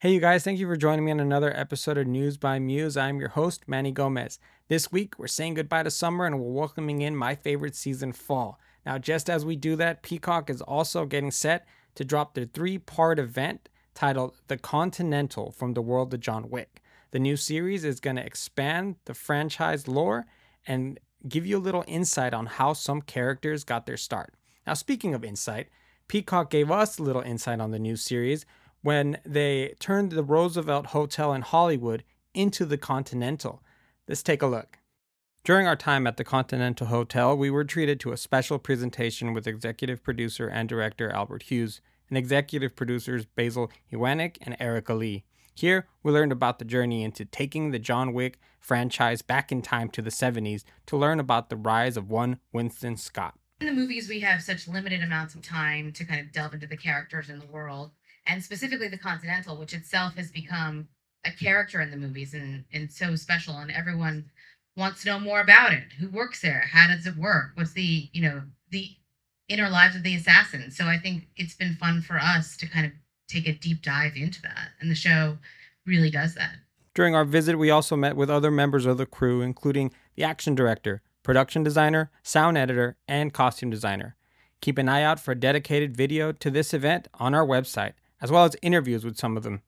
Hey, you guys, thank you for joining me on another episode of News by Muse. I'm your host, Manny Gomez. This week, we're saying goodbye to summer and we're welcoming in my favorite season, fall. Now, just as we do that, Peacock is also getting set to drop their three part event titled The Continental from the World of John Wick. The new series is going to expand the franchise lore and give you a little insight on how some characters got their start. Now, speaking of insight, Peacock gave us a little insight on the new series when they turned the Roosevelt Hotel in Hollywood into the Continental. Let's take a look. During our time at the Continental Hotel, we were treated to a special presentation with executive producer and director Albert Hughes and executive producers Basil Iwanyk and Erica Lee. Here, we learned about the journey into taking the John Wick franchise back in time to the 70s to learn about the rise of one Winston Scott. In the movies, we have such limited amounts of time to kind of delve into the characters in the world and specifically the Continental, which itself has become a character in the movies and, and so special, and everyone wants to know more about it. Who works there? How does it work? What's the you know the inner lives of the assassins? So I think it's been fun for us to kind of take a deep dive into that, and the show really does that. During our visit, we also met with other members of the crew, including the action director, production designer, sound editor, and costume designer. Keep an eye out for a dedicated video to this event on our website as well as interviews with some of them.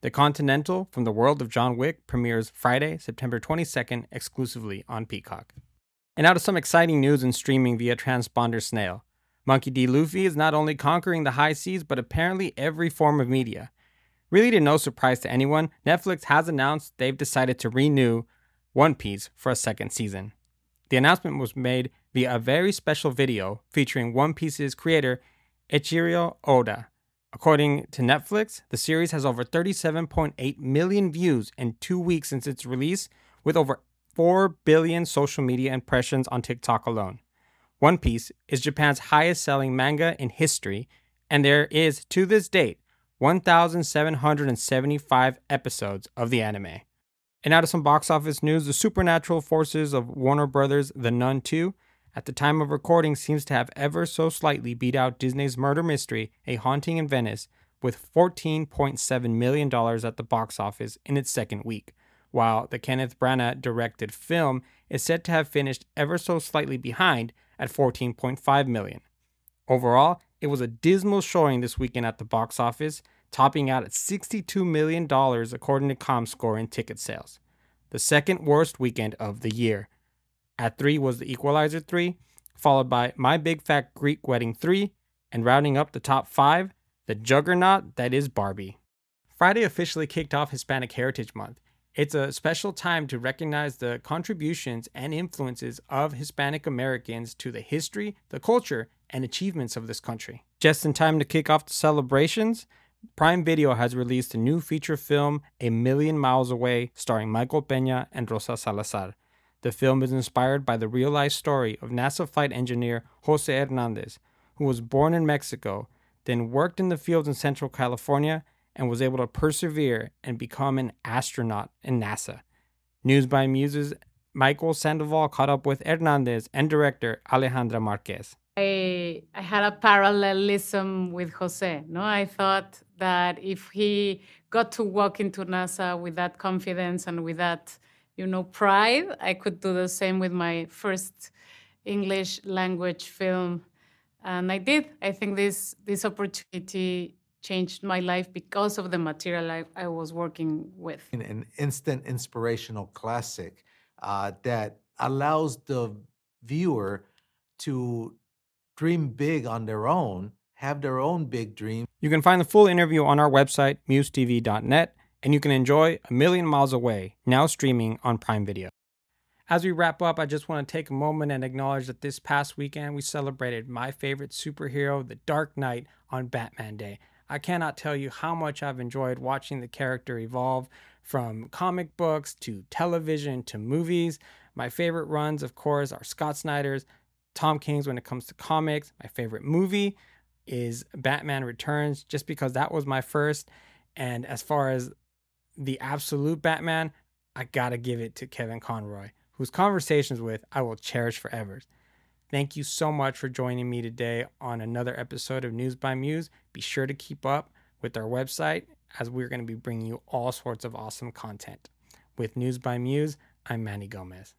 The Continental from the World of John Wick premieres Friday, September 22nd, exclusively on Peacock. And out of some exciting news in streaming via Transponder Snail. Monkey D. Luffy is not only conquering the high seas, but apparently every form of media. Really to no surprise to anyone, Netflix has announced they've decided to renew One Piece for a second season. The announcement was made via a very special video featuring One Piece's creator, Eiichiro Oda, According to Netflix, the series has over 37.8 million views in two weeks since its release, with over 4 billion social media impressions on TikTok alone. One Piece is Japan's highest selling manga in history, and there is, to this date, 1,775 episodes of the anime. And out of some box office news, the supernatural forces of Warner Brothers' The Nun 2 at the time of recording seems to have ever so slightly beat out Disney's murder mystery, A Haunting in Venice, with $14.7 million at the box office in its second week, while the Kenneth Branagh directed film is said to have finished ever so slightly behind at 14.5 million. Overall, it was a dismal showing this weekend at the box office, topping out at $62 million according to ComScore in ticket sales. The second worst weekend of the year, at three was The Equalizer 3, followed by My Big Fat Greek Wedding 3, and rounding up the top five, the juggernaut that is Barbie. Friday officially kicked off Hispanic Heritage Month. It's a special time to recognize the contributions and influences of Hispanic Americans to the history, the culture, and achievements of this country. Just in time to kick off the celebrations, Prime Video has released a new feature film, A Million Miles Away, starring Michael Pena and Rosa Salazar. The film is inspired by the real life story of NASA flight engineer Jose Hernandez, who was born in Mexico, then worked in the fields in Central California, and was able to persevere and become an astronaut in NASA. News by Muses Michael Sandoval caught up with Hernandez and director Alejandra Marquez. I, I had a parallelism with Jose. No, I thought that if he got to walk into NASA with that confidence and with that you know, pride. I could do the same with my first English language film, and I did. I think this this opportunity changed my life because of the material I, I was working with. An instant inspirational classic uh, that allows the viewer to dream big on their own, have their own big dream. You can find the full interview on our website, musetv.net and you can enjoy A Million Miles Away, now streaming on Prime Video. As we wrap up, I just want to take a moment and acknowledge that this past weekend we celebrated my favorite superhero, The Dark Knight, on Batman Day. I cannot tell you how much I've enjoyed watching the character evolve from comic books to television to movies. My favorite runs, of course, are Scott Snyder's, Tom King's when it comes to comics. My favorite movie is Batman Returns, just because that was my first. And as far as the absolute Batman, I gotta give it to Kevin Conroy, whose conversations with I will cherish forever. Thank you so much for joining me today on another episode of News by Muse. Be sure to keep up with our website as we're going to be bringing you all sorts of awesome content. With News by Muse, I'm Manny Gomez.